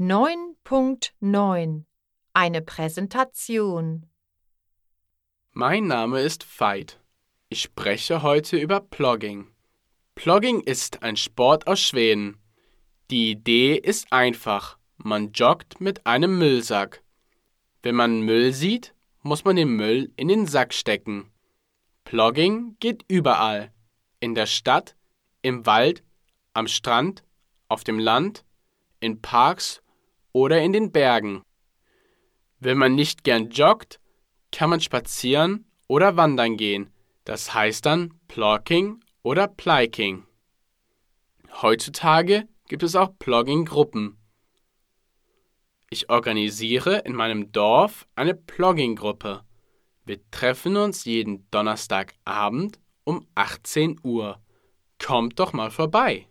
9.9 Eine Präsentation Mein Name ist Veit. Ich spreche heute über Plogging. Plogging ist ein Sport aus Schweden. Die Idee ist einfach. Man joggt mit einem Müllsack. Wenn man Müll sieht, muss man den Müll in den Sack stecken. Plogging geht überall. In der Stadt, im Wald, am Strand, auf dem Land, in Parks oder in den Bergen. Wenn man nicht gern joggt, kann man spazieren oder wandern gehen. Das heißt dann Plocking oder Pliking. Heutzutage gibt es auch Plogging-Gruppen. Ich organisiere in meinem Dorf eine Plogging-Gruppe. Wir treffen uns jeden Donnerstagabend um 18 Uhr. Kommt doch mal vorbei.